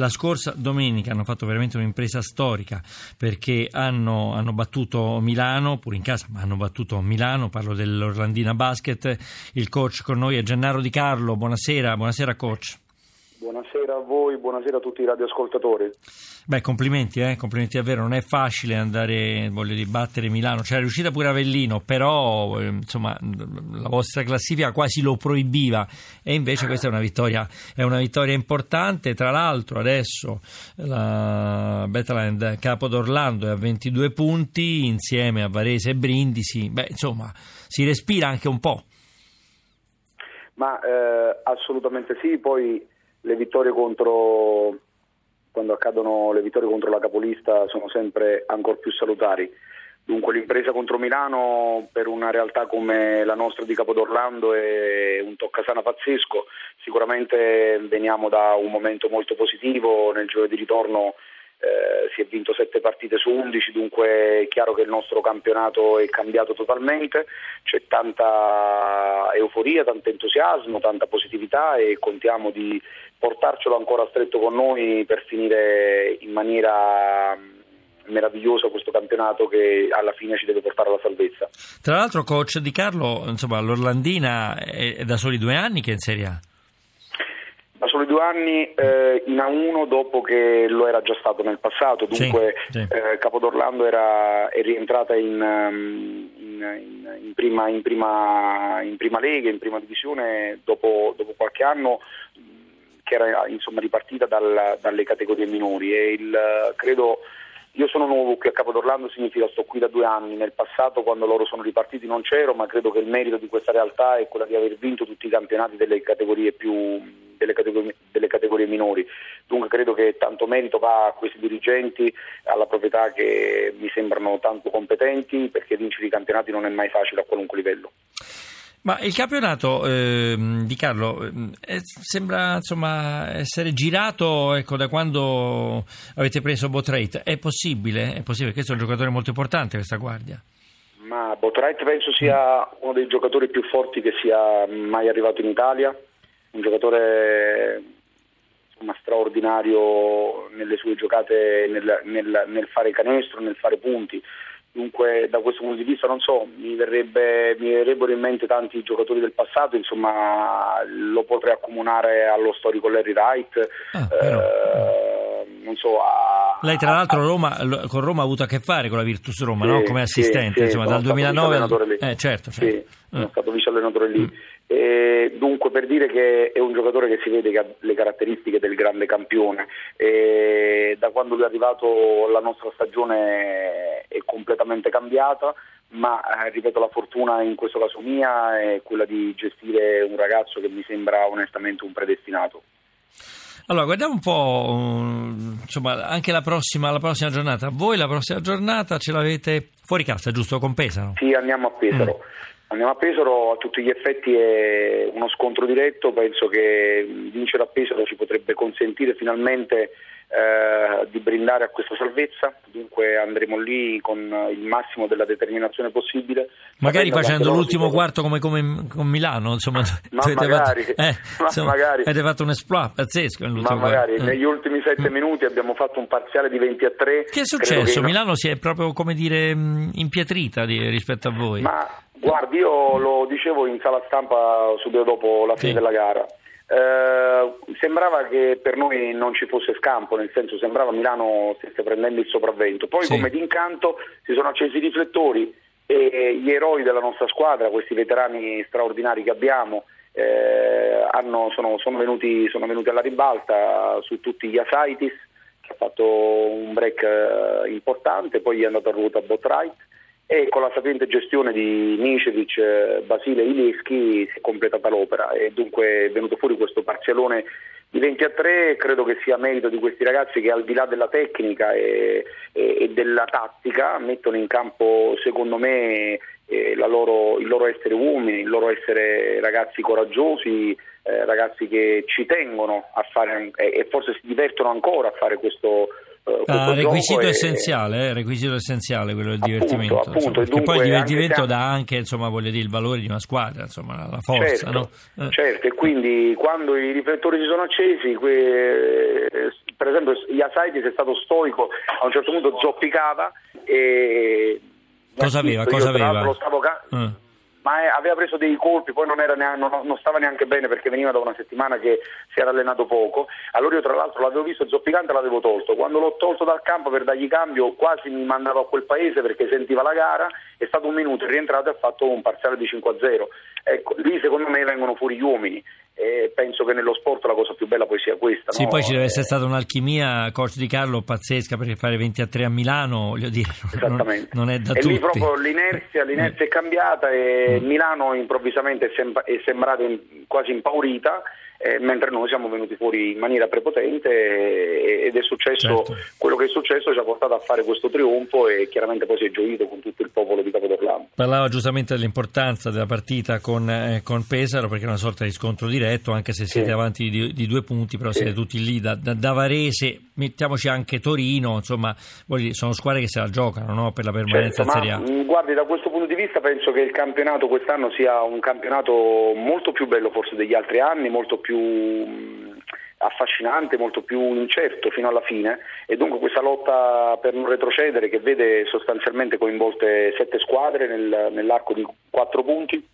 la scorsa domenica hanno fatto veramente un'impresa storica perché hanno, hanno battuto Milano, pure in casa, ma hanno battuto Milano, parlo dell'Orlandina Basket. Il coach con noi è Gennaro Di Carlo, buonasera, buonasera coach. Buonasera a voi, buonasera a tutti i radioascoltatori. Beh, complimenti, eh? complimenti davvero, non è facile andare, voglio dire, battere Milano, c'era riuscita pure Avellino, però eh, insomma la vostra classifica quasi lo proibiva e invece questa è una vittoria, è una vittoria importante, tra l'altro adesso la Betaland Capo d'Orlando è a 22 punti insieme a Varese e Brindisi, beh insomma si respira anche un po'. Ma eh, assolutamente sì, poi le vittorie contro quando accadono le vittorie contro la capolista sono sempre ancora più salutari. Dunque l'impresa contro Milano per una realtà come la nostra di Capodorlando è un toccasana pazzesco, sicuramente veniamo da un momento molto positivo, nel gioco di ritorno eh, si è vinto 7 partite su 11, dunque è chiaro che il nostro campionato è cambiato totalmente, c'è tanta euforia, tanto entusiasmo, tanta positività e contiamo di portarcelo ancora stretto con noi per finire in maniera meravigliosa questo campionato che alla fine ci deve portare alla salvezza. Tra l'altro coach Di Carlo, insomma, l'Orlandina è da soli due anni che è in Serie A. Due anni eh, in A1 dopo che lo era già stato nel passato, dunque sì, sì. Eh, Capodorlando era, è rientrata in, um, in, in, prima, in, prima, in, prima, lega, in prima divisione dopo, dopo qualche anno che era insomma, ripartita dal, dalle categorie minori e il, credo io sono nuovo qui a Capo d'Orlando, significa sto qui da due anni, nel passato quando loro sono ripartiti non c'ero, ma credo che il merito di questa realtà è quello di aver vinto tutti i campionati delle categorie, più, delle categorie, delle categorie minori, dunque credo che tanto merito va a questi dirigenti, alla proprietà che mi sembrano tanto competenti, perché vincere i campionati non è mai facile a qualunque livello. Ma il campionato eh, di Carlo eh, sembra insomma, essere girato ecco, da quando avete preso Botrate. È possibile? È possibile? Questo è un giocatore molto importante, questa guardia. Ma Botrate penso sia uno dei giocatori più forti che sia mai arrivato in Italia. Un giocatore insomma, straordinario nelle sue giocate, nel, nel, nel fare canestro, nel fare punti Dunque da questo punto di vista non so, mi, verrebbe, mi verrebbero in mente tanti giocatori del passato, insomma lo potrei accomunare allo storico Larry Wright, ah, eh, non so, a, lei tra l'altro Roma, con Roma ha avuto a che fare con la Virtus Roma, sì, no? come assistente, sì, insomma, dal 2009 al... eh, certo, certo. Sì, sono mm. stato vice allenatore lì. Mm. E dunque per dire che è un giocatore che si vede che ha le caratteristiche del grande campione e da quando lui è arrivato la nostra stagione completamente cambiata ma eh, ripeto la fortuna in questo caso mia è quella di gestire un ragazzo che mi sembra onestamente un predestinato. Allora, guardiamo un po' insomma, anche la prossima, la prossima, giornata. Voi la prossima giornata ce l'avete fuori casa, giusto? Con Pesaro? Sì, andiamo a Pesaro. Mm. Andiamo a Pesaro, a tutti gli effetti è uno scontro diretto, penso che vincere a Pesaro ci potrebbe consentire finalmente eh, di brindare a questa salvezza, dunque andremo lì con il massimo della determinazione possibile. Magari facendo l'ultimo quarto come, come, con Milano, insomma, ma magari, fatto, eh, ma insomma, magari. avete fatto un esploit pazzesco. Ma magari, eh. negli ultimi sette mm. minuti abbiamo fatto un parziale di 20 a 3. Che è successo? Che Milano si è proprio, come dire, impietrita di, rispetto a voi. Ma Guardi, io lo dicevo in sala stampa subito dopo la fine sì. della gara. Eh, sembrava che per noi non ci fosse scampo, nel senso sembrava Milano stesse prendendo il sopravvento. Poi, sì. come d'incanto, si sono accesi i riflettori e gli eroi della nostra squadra, questi veterani straordinari che abbiamo, eh, hanno, sono, sono, venuti, sono, venuti, alla ribalta su tutti gli Asaitis, che ha fatto un break eh, importante, poi è andato a ruota Botright e con la sapiente gestione di Nicevic, eh, Basile e Ilieschi si è completata l'opera. E dunque è venuto fuori questo parzialone di 20 a 3 credo che sia merito di questi ragazzi che al di là della tecnica e, e, e della tattica mettono in campo secondo me eh, loro, il loro essere uomini, il loro essere ragazzi coraggiosi, eh, ragazzi che ci tengono a fare eh, e forse si divertono ancora a fare questo, ah, requisito essenziale, eh, requisito essenziale quello del appunto, divertimento. Appunto, insomma, perché poi il divertimento anche dà anche insomma, dire, il valore di una squadra, insomma, la forza. Certo, no? eh. certo, e quindi quando i riflettori si sono accesi, que... per esempio Iasaitis è stato stoico, a un certo punto zoppicava e... Cosa aveva? Cosa aveva? Lo stavo... Uh ma aveva preso dei colpi, poi non, neanche, non, stava neanche bene perché veniva da una settimana che si era allenato poco. Allora io tra l'altro l'avevo visto zoppicante e l'avevo tolto. Quando l'ho tolto dal campo per dargli cambio quasi mi mandava a quel paese perché sentiva la gara, è stato un minuto, è rientrato e ha fatto un parziale di 5-0. Ecco, lì secondo me vengono fuori gli uomini e penso che nello sport la cosa più bella poi sia questa. Sì, no? poi ci deve essere stata un'alchimia, coach Di Carlo, pazzesca perché fare 20 a 3 a Milano, voglio dire, non, non è da e tutti. lì proprio l'inerzia, l'inerzia è cambiata e mm. Milano improvvisamente è, sem- è sembrata in- quasi impaurita eh, mentre noi siamo venuti fuori in maniera prepotente ed è successo certo. quello che è successo ci ha portato a fare questo trionfo e chiaramente poi si è gioito con tutto il popolo di Capodorlando. Parlava giustamente dell'importanza della partita con, eh, con, Pesaro perché è una sorta di scontro diretto anche se siete sì. avanti di, di, due punti però sì. siete tutti lì da, da, da, Varese mettiamoci anche Torino insomma sono squadre che se la giocano no? per la permanenza certo, in Serie A. Guardi da questo punto di vista penso che il campionato quest'anno sia un campionato molto più bello forse degli altri anni molto più più affascinante, molto più incerto fino alla fine e dunque questa lotta per non retrocedere che vede sostanzialmente coinvolte sette squadre nel, nell'arco di quattro punti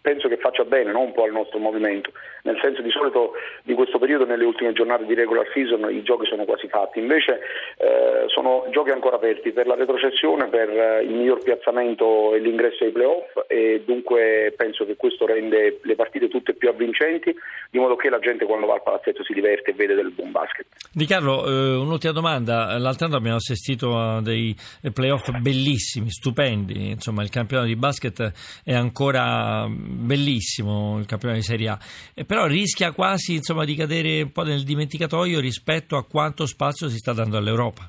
penso che faccia bene no? un po' al nostro movimento, nel senso di solito di questo periodo nelle ultime giornate di regular season i giochi sono quasi fatti, invece eh, sono giochi ancora aperti per la retrocessione, per eh, il miglior piazzamento e l'ingresso ai playoff e dunque penso che questo rende le partite tutte più avvincenti, di modo che la gente quando va al palazzetto si diverte e vede del buon basket. Di Carlo, eh, un'ultima domanda, l'altro anno abbiamo assistito a dei playoff bellissimi, stupendi, insomma il campionato di basket è ancora bellissimo il campionato di Serie A, eh, però rischia quasi insomma, di cadere un po' nel dimenticatoio rispetto a quanto spazio si sta dando all'Europa.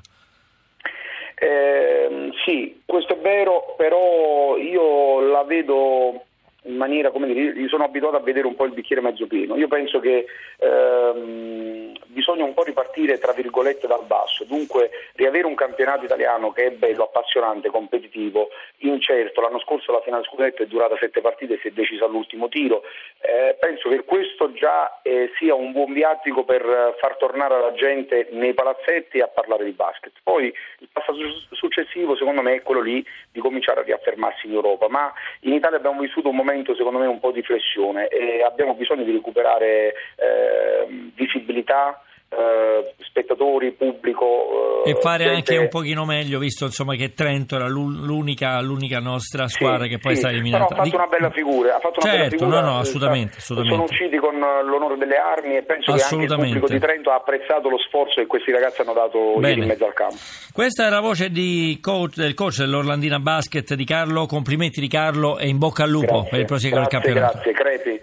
Eh, sì, questo è vero, però io la vedo in maniera, come dire, io sono abituato a vedere un po' il bicchiere mezzo pieno. Io penso che ehm, bisogna un po' ripartire tra virgolette dal basso, dunque riavere un campionato italiano che è bello, appassionante, competitivo, incerto. L'anno scorso la finale scudetto è durata sette partite e si è decisa all'ultimo tiro. Eh, penso che questo già eh, sia un buon viatico per far tornare la gente nei palazzetti a parlare di basket. Poi il passaggio successivo secondo me è quello lì di cominciare a riaffermarsi in Europa, ma in Italia abbiamo vissuto un momento secondo me un po' di flessione e abbiamo bisogno di recuperare eh, visibilità, eh, spettatori, pubblico. Eh, e fare gente... anche un pochino meglio, visto insomma, che Trento era l'unica, l'unica nostra squadra sì, che poi sì, sta eliminata. Però ha fatto una bella figura. Ha fatto una certo, bella figura, no, no, assolutamente, assolutamente. Sono usciti con l'onore delle armi e penso che anche il pubblico di Trento ha apprezzato lo sforzo che questi ragazzi hanno dato in mezzo al campo. Questa è la voce coach, del coach dell'Orlandina Basket di Carlo. Complimenti di Carlo e in bocca al lupo grazie, per il proseguo del campionato. Grazie, Crepi.